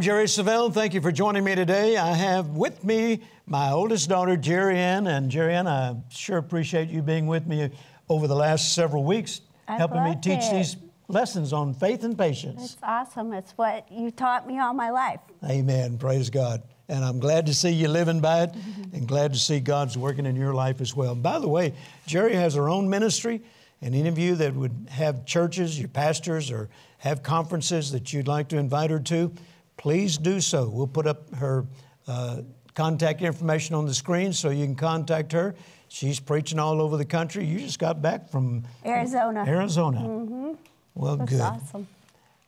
I'm Jerry Savelle. Thank you for joining me today. I have with me my oldest daughter, Jerry Ann. And Jerry Ann, I sure appreciate you being with me over the last several weeks, I helping me teach it. these lessons on faith and patience. It's awesome. It's what you taught me all my life. Amen. Praise God. And I'm glad to see you living by it and glad to see God's working in your life as well. By the way, Jerry has her own ministry, and any of you that would have churches, your pastors, or have conferences that you'd like to invite her to, please do so. We'll put up her uh, contact information on the screen so you can contact her. She's preaching all over the country. You just got back from Arizona. Arizona. Mm-hmm. Well, good. That's good. awesome.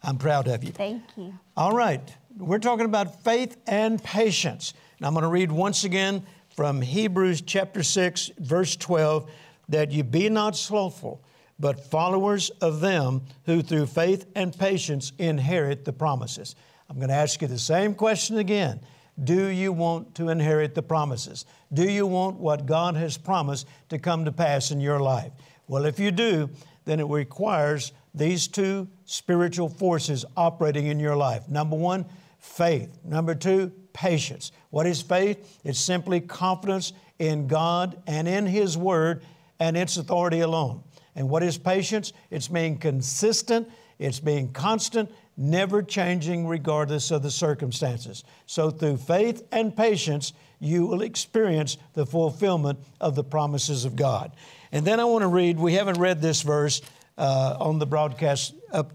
I'm proud of you. Thank you. All right, we're talking about faith and patience. And I'm going to read once again from Hebrews chapter 6, verse 12 that you be not slothful, but followers of them who through faith and patience inherit the promises. I'm going to ask you the same question again. Do you want to inherit the promises? Do you want what God has promised to come to pass in your life? Well, if you do, then it requires these two spiritual forces operating in your life. Number one, faith. Number two, patience. What is faith? It's simply confidence in God and in His Word and its authority alone. And what is patience? It's being consistent, it's being constant, never changing regardless of the circumstances. So, through faith and patience, you will experience the fulfillment of the promises of God. And then I want to read, we haven't read this verse uh, on the broadcast up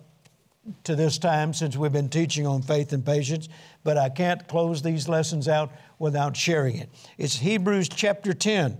to this time since we've been teaching on faith and patience, but I can't close these lessons out without sharing it. It's Hebrews chapter 10,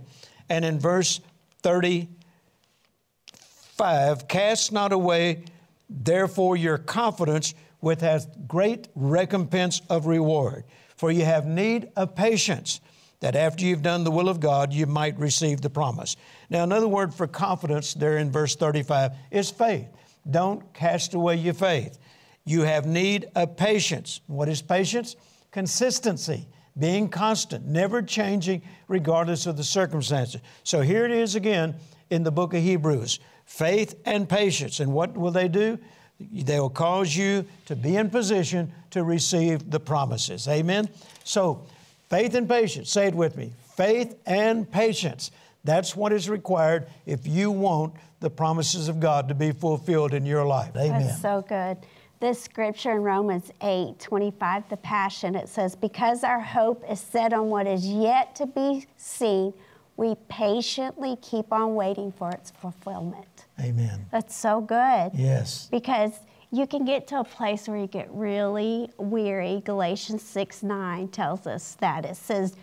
and in verse 35, cast not away therefore your confidence, with hath great recompense of reward. For you have need of patience, that after you've done the will of God, you might receive the promise. Now, another word for confidence there in verse 35 is faith. Don't cast away your faith. You have need of patience. What is patience? Consistency, being constant, never changing regardless of the circumstances. So here it is again in the book of Hebrews faith and patience. And what will they do? They will cause you to be in position to receive the promises. Amen? So, faith and patience, say it with me faith and patience. That's what is required if you want the promises of God to be fulfilled in your life. Amen. That's so good. This scripture in Romans 8 25, the Passion, it says, Because our hope is set on what is yet to be seen, we patiently keep on waiting for its fulfillment. Amen. That's so good. Yes. Because you can get to a place where you get really weary. Galatians 6 9 tells us that. It says,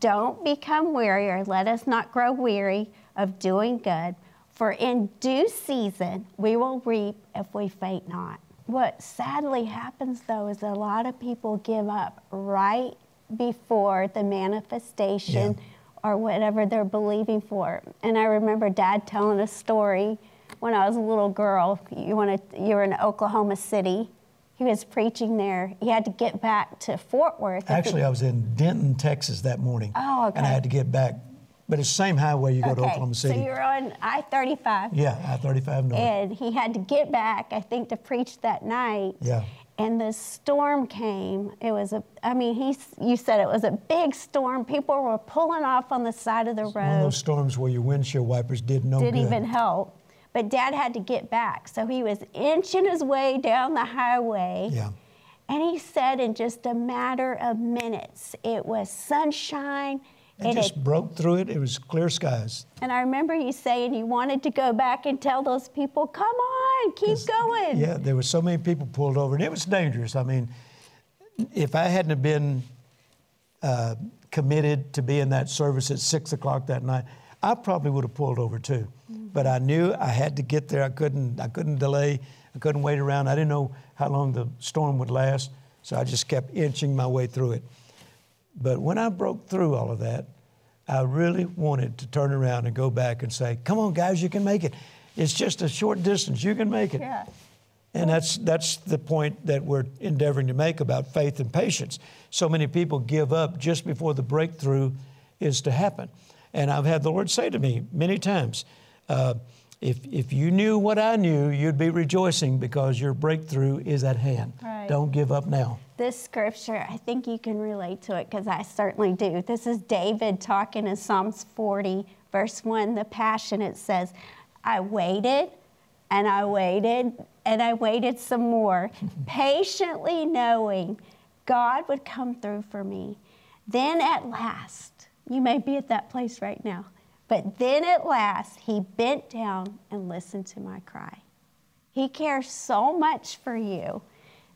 Don't become weary, or let us not grow weary of doing good, for in due season we will reap if we faint not. What sadly happens though is a lot of people give up right before the manifestation Yeah. or whatever they're believing for. And I remember dad telling a story when I was a little girl. You want to, you were in Oklahoma City. He was preaching there. He had to get back to Fort Worth. Actually, I was in Denton, Texas that morning. Oh, okay. And I had to get back. But it's the same highway you go to Okay, Oklahoma City. So you're on I-35. yeah, I 35 North. And he had to get back, I think, to preach that night. Yeah. And the storm came. It was a, I mean, he, you said it was a big storm. People were pulling off on the side of the road. One of those storms where your windshield wipers did no Didn't good. even help. But dad had to get back. So he was inching his way down the highway. Yeah. And he said in just a matter of minutes, it was sunshine. It It just had broke through it. It was clear skies. And I remember you saying you wanted to go back and tell those people, come on, keep going. Yeah, there were so many people pulled over, and it was dangerous. I mean, if I hadn't have been uh, committed to be in that service at six o'clock that night, I probably would have pulled over too. But I knew I had to get there. I couldn't. I couldn't delay. I couldn't wait around. I didn't know how long the storm would last, so I just kept inching my way through it. But when I broke through all of that, I really wanted to turn around and go back and say, "Come on, guys, you can make it. It's just a short distance. You can make it." Yeah. And that's, that's the point that we're endeavoring to make about faith and patience. So many people give up just before the breakthrough is to happen. And I've had the Lord say to me many times, uh, If, if you knew what I knew, you'd be rejoicing because your breakthrough is at hand. Right. Don't give up now. This scripture, I think you can relate to it because I certainly do. This is David talking in Psalms 40, verse 1, the Passion. It says, I waited and I waited and I waited some more, patiently knowing God would come through for me. Then at last, you may be at that place right now, but then at last, he bent down and listened to my cry. He cares so much for you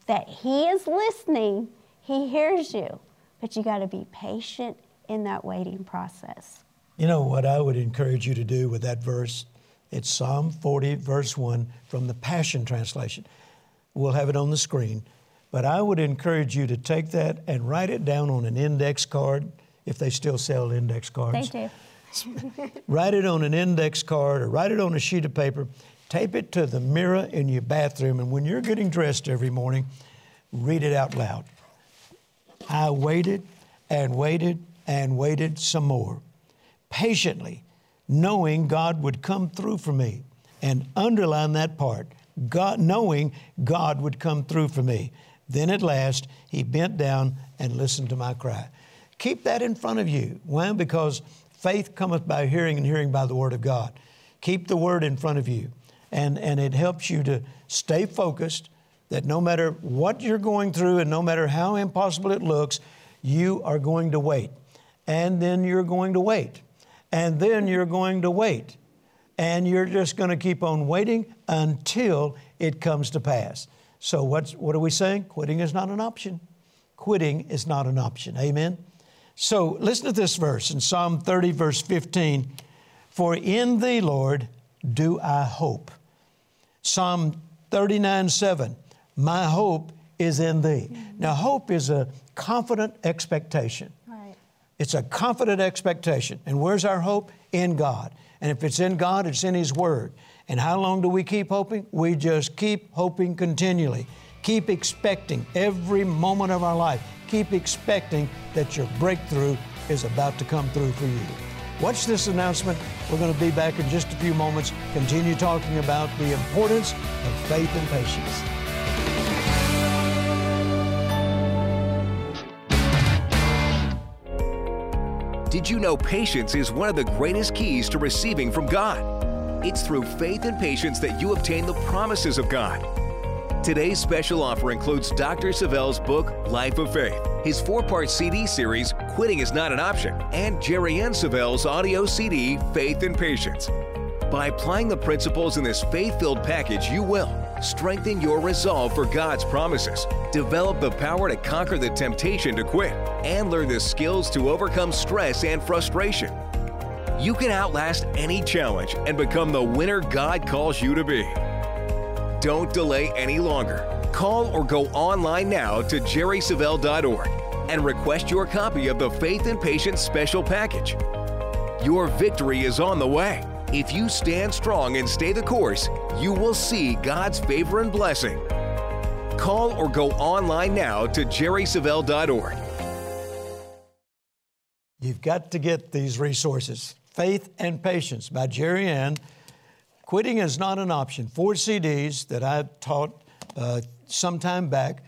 that he is listening, he hears you, but you got to be patient in that waiting process. You know what I would encourage you to do with that verse? It's Psalm 40, verse 1 from the Passion Translation. We'll have it on the screen. But I would encourage you to take that and write it down on an index card, if they still sell index cards. They do. write it on an index card or write it on a sheet of paper. Tape it to the mirror in your bathroom, and when you're getting dressed every morning, read it out loud. I waited and waited and waited some more, patiently, knowing God would come through for me. And underline that part God, knowing God would come through for me. Then at last, he bent down and listened to my cry. Keep that in front of you. Why? Because faith cometh by hearing, and hearing by the word of God. Keep the word in front of you, and, and it helps you to stay focused that no matter what you're going through and no matter how impossible it looks, you are going to wait. And then you're going to wait. And then you're going to wait. And you're just going to keep on waiting until it comes to pass. So, what's, what are we saying? Quitting is not an option. Quitting is not an option. Amen? So, listen to this verse in Psalm 30, verse 15 For in thee, Lord, do I hope. Psalm 39, 7 My hope is in thee. Mm-hmm. Now, hope is a confident expectation. Right. It's a confident expectation. And where's our hope? In God. And if it's in God, it's in His Word. And how long do we keep hoping? We just keep hoping continually. Keep expecting every moment of our life. Keep expecting that your breakthrough is about to come through for you. Watch this announcement. We're going to be back in just a few moments, continue talking about the importance of faith and patience. Did you know patience is one of the greatest keys to receiving from God? It's through faith and patience that you obtain the promises of God. Today's special offer includes Dr. Savelle's book, Life of Faith, his four part CD series, Quitting is Not an Option, and Jerry Ann Savelle's audio CD, Faith and Patience. By applying the principles in this faith filled package, you will strengthen your resolve for God's promises, develop the power to conquer the temptation to quit, and learn the skills to overcome stress and frustration you can outlast any challenge and become the winner God calls you to be. Don't delay any longer. Call or go online now to jerrysavelle.org and request your copy of the Faith and Patience Special Package. Your victory is on the way. If you stand strong and stay the course, you will see God's favor and blessing. Call or go online now to jerrysavelle.org. You've got to get these resources. Faith and Patience by Jerry Ann. Quitting is not an option. Four CDs that I taught uh, some time back,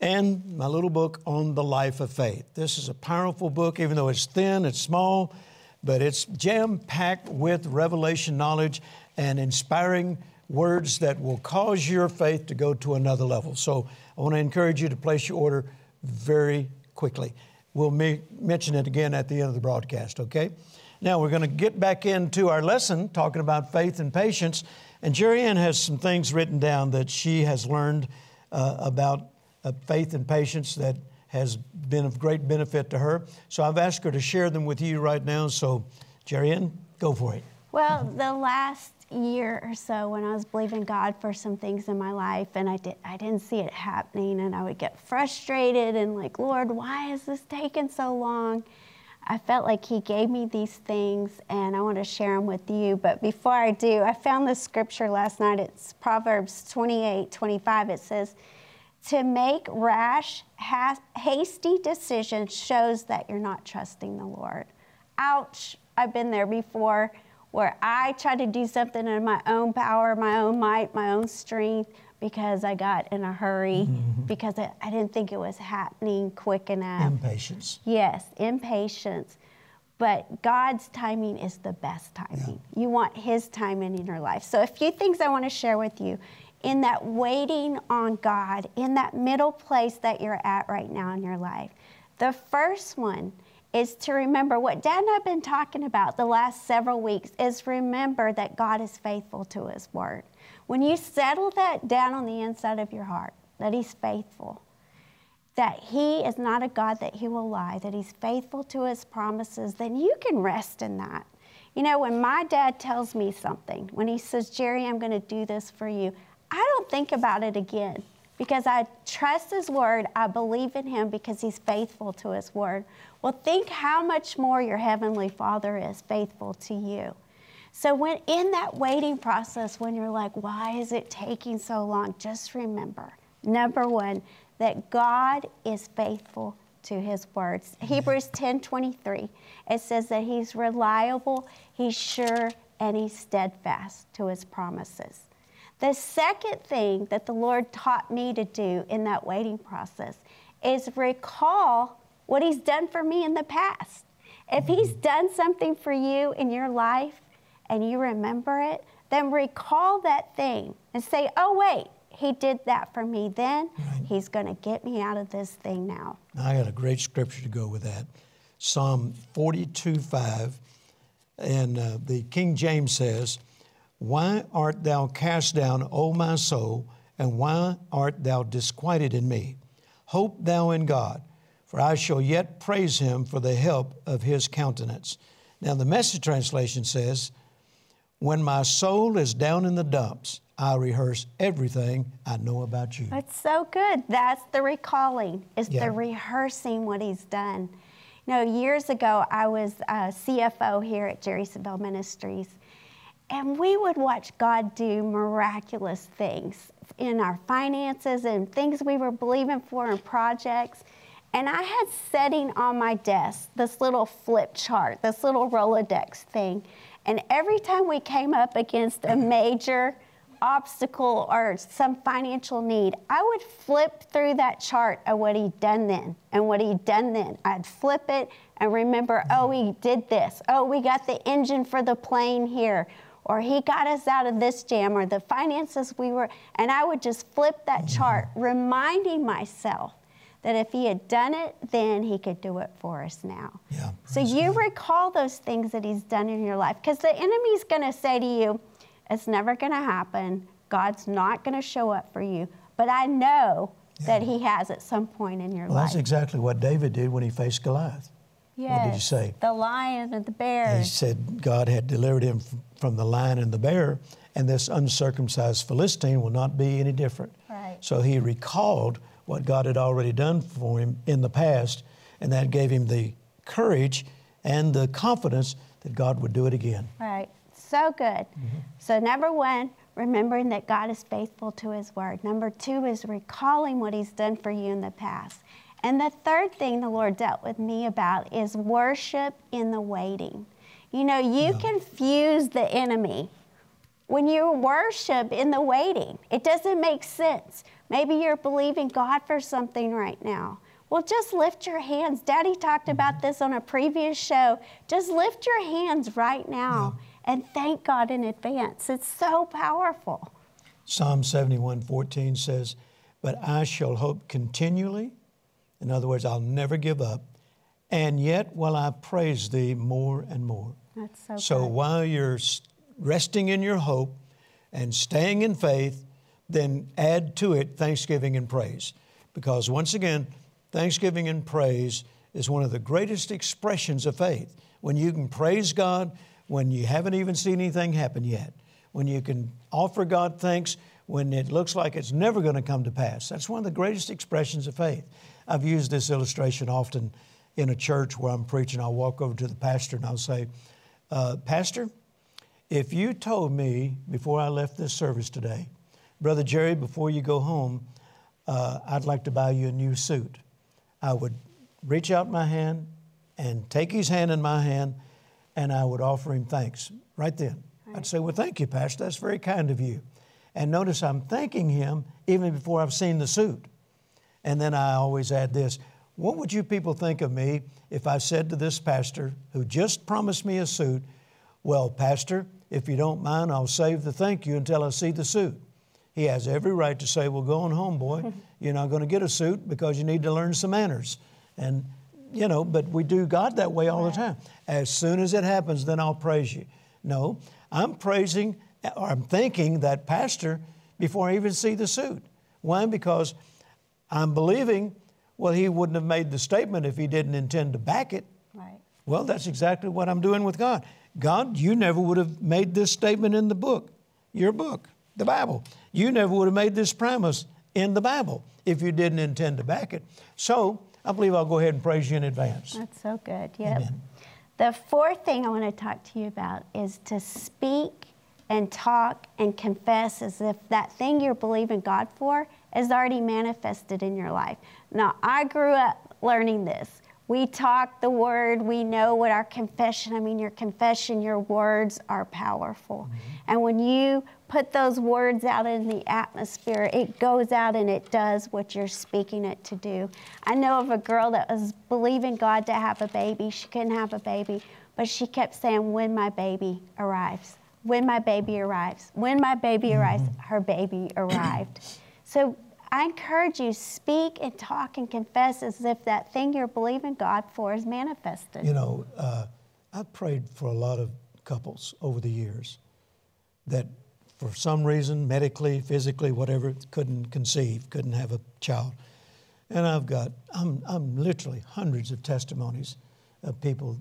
and my little book on the life of faith. This is a powerful book, even though it's thin, it's small, but it's jam packed with revelation knowledge and inspiring words that will cause your faith to go to another level. So I want to encourage you to place your order very quickly. We'll mention it again at the end of the broadcast, okay? Now we're going to get back into our lesson talking about faith and patience. And Jerry Ann has some things written down that she has learned uh, about uh, faith and patience that has been of great benefit to her. So I've asked her to share them with you right now. So, Jerry Ann, go for it. Well, the last year or so when I was believing God for some things in my life and I, did, I didn't see it happening and I would get frustrated and like, Lord, why is this taking so long? I felt like He gave me these things and I want to share them with you. But before I do, I found this scripture last night. It's Proverbs 28 25. It says, To make rash, hasty decisions shows that you're not trusting the Lord. Ouch, I've been there before. where I tried to do something in my own power, my own might, my own strength because I got in a hurry, mm-hmm. because I, I, didn't think it was happening quick enough. Impatience. Yes, impatience. But God's timing is the best timing. Yeah. You want His timing in your life. So, a few things I want to share with you in that waiting on God, in that middle place that you're at right now in your life. The first one is to remember what Dad and I have been talking about the last several weeks is remember that God is faithful to His word. When you settle that down on the inside of your heart, that He's faithful, that He is not a God that He will lie, that He's faithful to His promises, then you can rest in that. You know, when my dad tells me something, when he says, Jerry, I'm going to do this for you, I don't think about it again because I trust His word. I believe in Him because He's faithful to His word. Well, think how much more your Heavenly Father is faithful to you. So, when in that waiting process, when you're like, why is it taking so long? Just remember number one, that God is faithful to his words. Hebrews 10 23, it says that he's reliable, he's sure, and he's steadfast to his promises. The second thing that the Lord taught me to do in that waiting process is recall what He's done for me in the past. If He's done something for you in your life and you remember it, then recall that thing and say, oh, wait, He did that for me then. Right. He's going to get me out of this thing now. I got a great scripture to go with that Psalm 42 5. And uh, the King James says, why art thou cast down, O my soul, and why art thou disquieted in me? Hope thou in God, for I shall yet praise him for the help of his countenance. Now, the message translation says, When my soul is down in the dumps, I rehearse everything I know about you. That's so good. That's the recalling, is yeah. the rehearsing what he's done. You know, years ago, I was uh, a CFO here at Jerry Savelle Ministries, and we would watch God do miraculous things in our finances and things we were believing for in projects. And I had setting on my desk this little flip chart, this little Rolodex thing. And every time we came up against a major obstacle or some financial need, I would flip through that chart of what he'd done then and what he'd done then. I'd flip it and remember, oh, he did this. Oh, we got the engine for the plane here or he got us out of this jam or the finances we were and i would just flip that mm-hmm. chart reminding myself that if he had done it then he could do it for us now. Yeah, so you recall those things that he's done in your life because the enemy's going to say to you it's never going to happen. God's not going to show up for you. But i know yeah. that he has at some point in your well, life. that's exactly what david did when he faced goliath Yes, what did you say? The lion and the bear. He said God had delivered him from the lion and the bear, and this uncircumcised Philistine will not be any different. Right. So he recalled what God had already done for him in the past, and that gave him the courage and the confidence that God would do it again. Right. So good. Mm-hmm. So, number one, remembering that God is faithful to His word. Number two is recalling what He's done for you in the past. And the third thing the Lord dealt with me about is worship in the waiting. You know, you confuse the enemy when you worship in the waiting. It doesn't make sense. Maybe you're believing God for something right now. Well, just lift your hands. Daddy talked about mm-hmm. this on a previous show. Just lift your hands right now and thank God in advance. It's so powerful. Psalm 71 14 says, But I shall hope continually in other words, I'll never give up. And yet will I praise thee more and more. That's so So good. while you're resting in your hope and staying in faith, then add to it thanksgiving and praise. Because once again, thanksgiving and praise is one of the greatest expressions of faith. When you can praise God when you haven't even seen anything happen yet, when you can offer God thanks when it looks like it's never going to come to pass. That's one of the greatest expressions of faith. I've used this illustration often in a church where I'm preaching. I'll walk over to the pastor and I'll say, uh, Pastor, if you told me before I left this service today, Brother Jerry, before you go home, uh, I'd like to buy you a new suit, I would reach out my hand and take his hand in my hand, and I would offer him thanks right then. Right. I'd say, Well, thank you, Pastor. That's very kind of you. And notice I'm thanking him even before I've seen the suit. And then I always add this What would you people think of me if I said to this pastor who just promised me a suit, Well, Pastor, if you don't mind, I'll save the thank you until I see the suit? He has every right to say, Well, go on home, boy. You're not going to get a suit because you need to learn some manners. And, you know, but we do God that way all the time. As soon as it happens, then I'll praise you. No, I'm praising or I'm thinking that pastor before I even see the suit. Why? Because I'm believing, well, he wouldn't have made the statement if he didn't intend to back it. Right. Well, that's exactly what I'm doing with God. God, you never would have made this statement in the book, your book, the Bible. You never would have made this promise in the Bible if you didn't intend to back it. So I believe I'll go ahead and praise you in advance. That's so good. Yep. Amen. The fourth thing I want to talk to you about is to speak and talk and confess as if that thing you're believing God for is already manifested in your life. Now, I grew up learning this. We talk the word, we know what our confession, I mean, your confession, your words are powerful. Mm-hmm. And when you put those words out in the atmosphere, it goes out and it does what you're speaking it to do. I know of a girl that was believing God to have a baby. She couldn't have a baby, but she kept saying, When my baby arrives, when my baby arrives, when my baby mm-hmm. arrives, her baby arrived. So I encourage you, speak and talk and confess as if that thing you're believing God for is manifested. You know, uh, I've prayed for a lot of couples over the years that for some reason, medically, physically, whatever, couldn't conceive, couldn't have a child. And I've got, I'm, I'm literally hundreds of testimonies of people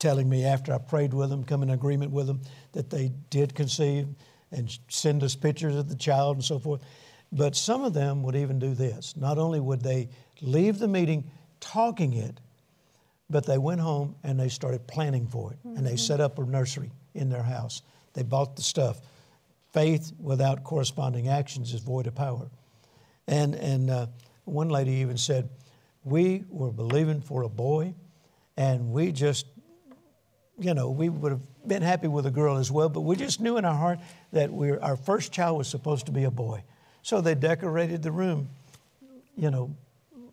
telling me after I prayed with them, come in agreement with them, that they did conceive and send us pictures of the child and so forth. But some of them would even do this. Not only would they leave the meeting talking it, but they went home and they started planning for it. Mm-hmm. And they set up a nursery in their house. They bought the stuff. Faith without corresponding actions is void of power. And, and uh, one lady even said, We were believing for a boy, and we just, you know, we would have been happy with a girl as well, but we just knew in our heart that we our first child was supposed to be a boy. So they decorated the room, you know,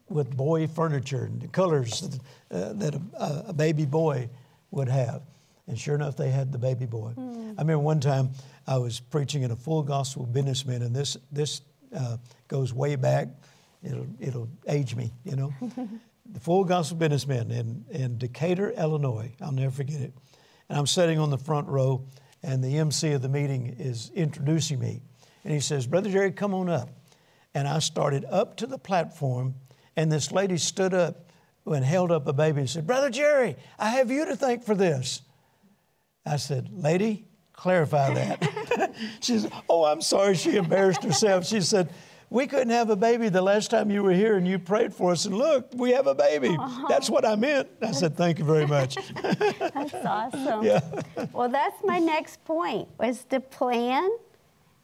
with boy furniture and the colors uh, that a, a baby boy would have. And sure enough, they had the baby boy. Mm. I remember one time I was preaching in a full gospel businessman, and this this uh, goes way back. It'll it'll age me, you know. the full gospel businessman in in Decatur, Illinois. I'll never forget it. And I'm sitting on the front row, and the MC of the meeting is introducing me, and he says, "Brother Jerry, come on up." And I started up to the platform, and this lady stood up and held up a baby and said, Brother Jerry, I have you to thank for this. I said, Lady, clarify that. she said, Oh, I'm sorry. She embarrassed herself. She said, We couldn't have a baby the last time you were here and you prayed for us. And look, we have a baby. Aww. That's what I meant. I said, Thank you very much. that's awesome. Yeah. Well, that's my next point was to plan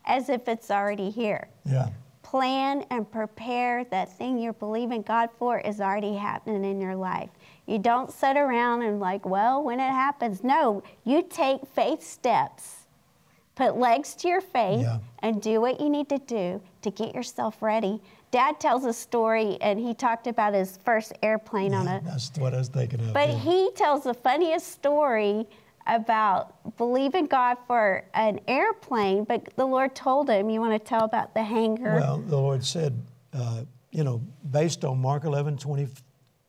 as if it's already here. Yeah plan and prepare that thing you're believing God for is already happening in your life. You don't sit around and like, well, when it happens. No, you take faith steps. Put legs to your faith yeah. and do what you need to do to get yourself ready. Dad tells a story, and he talked about his first airplane yeah, on a. That's what I was thinking of. But yeah. he tells the funniest story about believing God for an airplane, but the Lord told him, You want to tell about the hangar? Well, the Lord said, uh, you know, based on Mark 11, 20,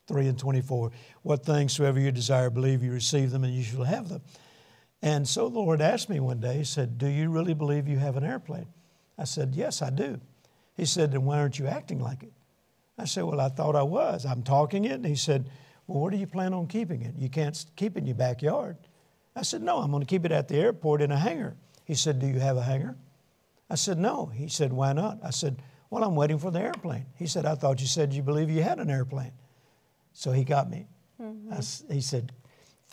3 and 24. What things soever you desire, believe you receive them and you shall have them. And so the Lord asked me one day, He said, Do you really believe you have an airplane? I said, Yes, I do. He said, Then why aren't you acting like it? I said, Well, I thought I was. I'm talking it. And he said, Well, where do you plan on keeping it? You can't keep it in your backyard. I said, No, I'm going to keep it at the airport in a hangar. He said, Do you have a hangar? I said, No. He said, Why not? I said, Well, I'm waiting for the airplane. He said, I thought you said you believe you had an airplane. So he got me. Mm-hmm. I, he said,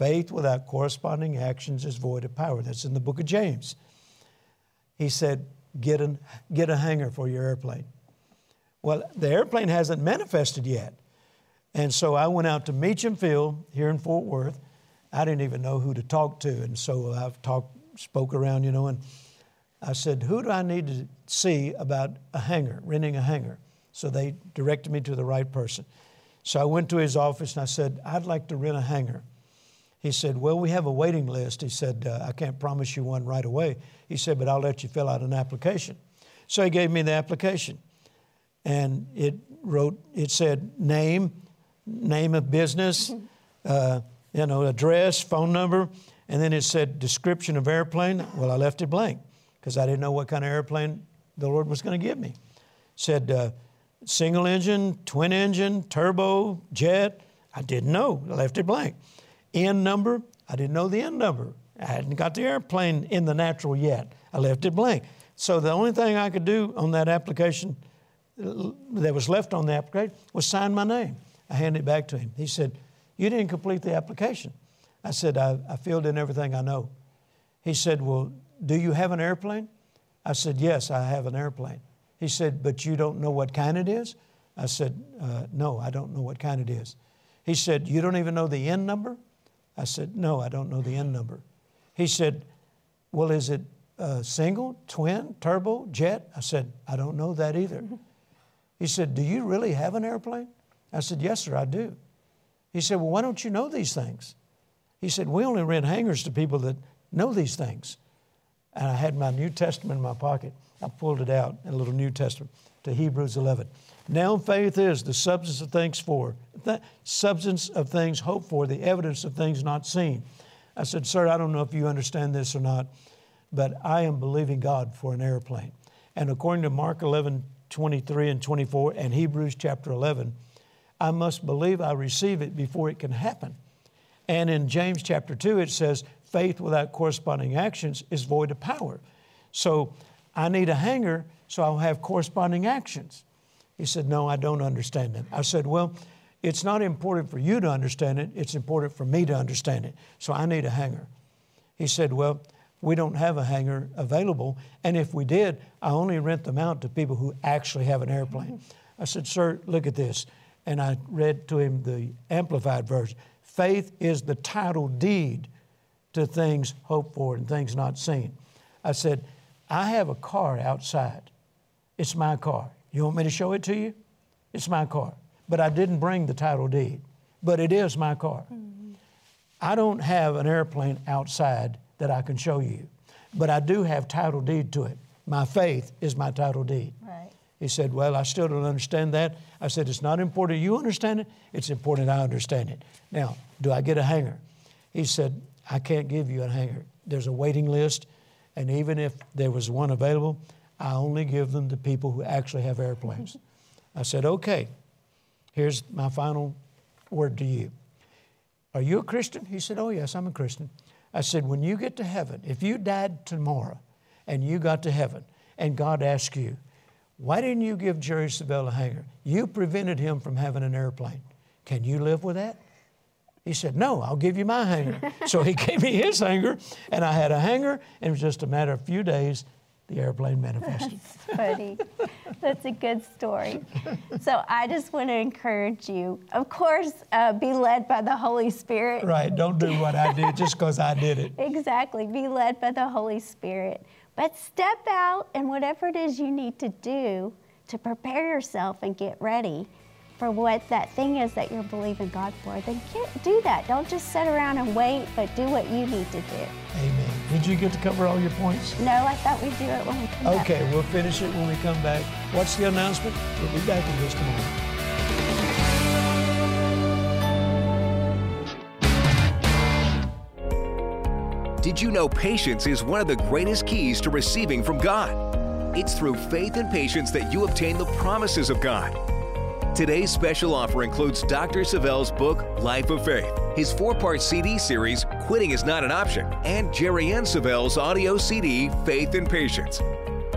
faith without corresponding actions is void of power. That's in the book of James. He said, get, an, get a hangar for your airplane. Well, the airplane hasn't manifested yet. And so I went out to Meacham Field here in Fort Worth, I didn't even know who to talk to. And so I've talked, spoke around, you know, and I said, Who do I need to see about a hangar, renting a hangar? So they directed me to the right person. So I went to his office and I said, I'd like to rent a hangar. He said, Well, we have a waiting list. He said, uh, I can't promise you one right away. He said, But I'll let you fill out an application. So he gave me the application. And it wrote, it said name, name of business, uh, you know, address, phone number, and then it said description of airplane. Well, I left it blank because I didn't know what kind of airplane the Lord was going to give me. said uh, single engine, twin engine, turbo, jet. I didn't know. I left it blank. N number. I didn't know the N number. I hadn't got the airplane in the natural yet. I left it blank. So the only thing I could do on that application that was left on the application was sign my name. I handed it back to him. He said, You didn't complete the application. I said, I, I filled in everything I know. He said, Well, do you have an airplane? I said, Yes, I have an airplane. He said, But you don't know what kind it is? I said, uh, No, I don't know what kind it is. He said, You don't even know the N number? I said, No, I don't know the N number. He said, Well, is it uh, single, twin, turbo, jet? I said, I don't know that either. He said, Do you really have an airplane? I said, Yes, sir, I do. He said, Well, why don't you know these things? He said, We only rent hangars to people that know these things. And I had my New Testament in my pocket. I pulled it out, a little New Testament, to Hebrews 11. Now faith is the substance of things for, the substance of things hoped for, the evidence of things not seen. I said, Sir, I don't know if you understand this or not, but I am believing God for an airplane. And according to Mark 11, 23 and 24, and Hebrews chapter 11, I must believe I receive it before it can happen. And in James chapter 2, it says, faith without corresponding actions is void of power. So I need a hangar so I'll have corresponding actions. He said, No, I don't understand it. I said, Well, it's not important for you to understand it, it's important for me to understand it. So I need a hangar. He said, Well, we don't have a hangar available, and if we did, I only rent them out to people who actually have an airplane. I said, Sir, look at this. And I read to him the Amplified version. Faith is the title deed to things hoped for and things not seen. I said, I have a car outside. It's my car. You want me to show it to you? It's my car. But I didn't bring the title deed, but it is my car. Mm-hmm. I don't have an airplane outside that I can show you, but I do have title deed to it. My faith is my title deed. Right. He said, Well, I still don't understand that. I said, It's not important you understand it, it's important I understand it. Now, do I get a hangar? He said, I can't give you a hangar. There's a waiting list, and even if there was one available, I only give them to people who actually have airplanes. Mm-hmm. I said, Okay, here's my final word to you. Are you a Christian? He said, Oh, yes, I'm a Christian. I said, When you get to heaven, if you died tomorrow and you got to heaven and God asked you, Why didn't you give Jerry Savelle a hangar? You prevented him from having an airplane. Can you live with that? He said, No, I'll give you my hangar. so he gave me his hangar, and I had a hangar, and it was just a matter of a few days the airplane manifested. That's funny. That's a good story. So I just want to encourage you. Of course, uh, be led by the Holy Spirit. Right. Don't do what I did just because I did it. Exactly. Be led by the Holy Spirit. But step out and whatever it is you need to do to prepare yourself and get ready for what that thing is that you're believing God for, then get, do that. Don't just sit around and wait, but do what you need to do. Amen. Did you get to cover all your points? No, I thought we'd do it when we come okay, back. Okay, we'll finish it when we come back. What's the announcement? We'll be back in just a moment. Did you know patience is one of the greatest keys to receiving from God? It's through faith and patience that you obtain the promises of God. Today's special offer includes Dr. Savelle's book, Life of Faith, his four part CD series, Quitting is Not an Option, and Jerry Ann Savelle's audio CD, Faith and Patience.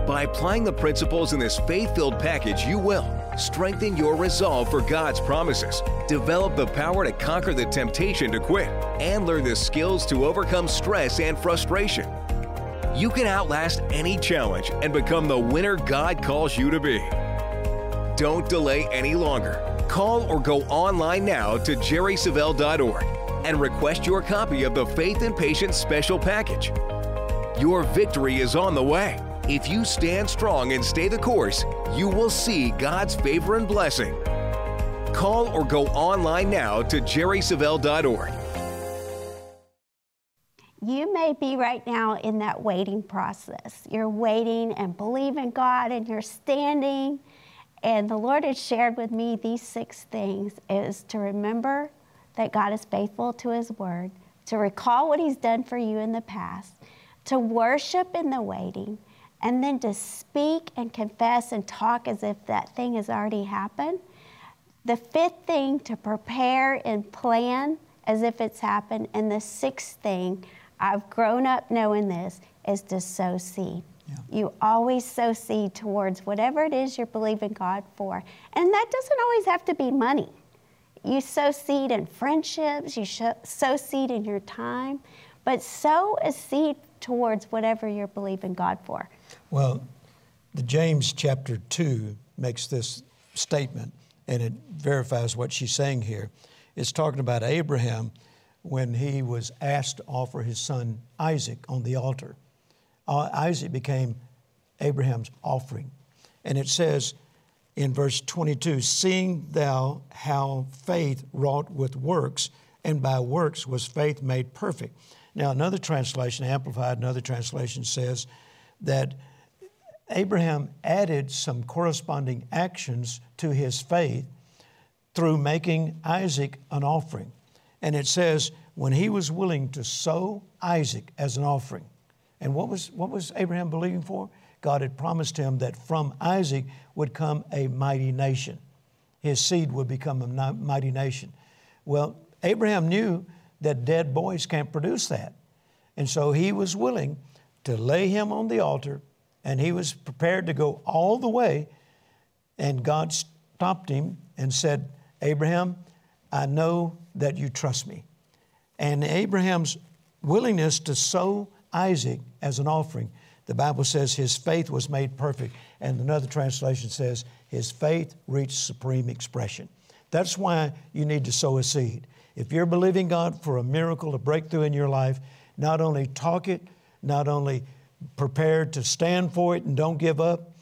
By applying the principles in this faith filled package, you will strengthen your resolve for God's promises, develop the power to conquer the temptation to quit, and learn the skills to overcome stress and frustration. You can outlast any challenge and become the winner God calls you to be. Don't delay any longer. Call or go online now to jerrysavelle.org and request your copy of the Faith and Patience Special Package. Your victory is on the way. If you stand strong and stay the course, you will see God's favor and blessing. Call or go online now to jerrysavelle.org. You may be right now in that waiting process. You're waiting and believing God and you're standing. And the Lord has shared with me these six things is to remember that God is faithful to his word, to recall what he's done for you in the past, to worship in the waiting, and then to speak and confess and talk as if that thing has already happened. The fifth thing, to prepare and plan as if it's happened. And the sixth thing, I've grown up knowing this, is to sow seed. You always sow seed towards whatever it is you're believing God for. And that doesn't always have to be money. You sow seed in friendships, you sow seed in your time, but sow a seed towards whatever you're believing God for. Well, the James chapter 2 makes this statement, and it verifies what she's saying here. It's talking about Abraham when he was asked to offer his son Isaac on the altar. Uh, Isaac became Abraham's offering. And it says in verse 22 Seeing thou how faith wrought with works, and by works was faith made perfect. Now, another translation, Amplified, another translation says that Abraham added some corresponding actions to his faith through making Isaac an offering. And it says, when he was willing to sow Isaac as an offering. And what was, what was Abraham believing for? God had promised him that from Isaac would come a mighty nation. His seed would become a mighty nation. Well, Abraham knew that dead boys can't produce that. And so he was willing to lay him on the altar, and he was prepared to go all the way. And God stopped him and said, Abraham, I know that you trust me. And Abraham's willingness to sow Isaac as an offering, the Bible says his faith was made perfect. And another translation says his faith reached supreme expression. That's why you need to sow a seed. If you're believing God for a miracle, a breakthrough in your life, not only talk it, not only prepare to stand for it and don't give up,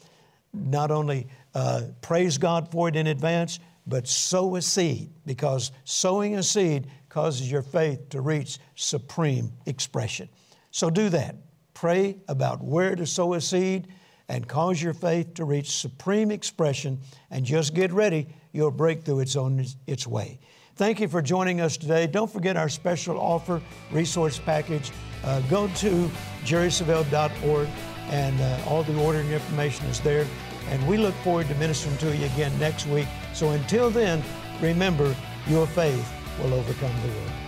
not only uh, praise God for it in advance, but sow a seed because sowing a seed causes your faith to reach supreme expression. So do that. Pray about where to sow a seed and cause your faith to reach supreme expression and just get ready. Your breakthrough is on its way. Thank you for joining us today. Don't forget our special offer resource package. Uh, go to jerrysavelle.org and uh, all the ordering information is there. And we look forward to ministering to you again next week. So until then, remember, your faith will overcome the world.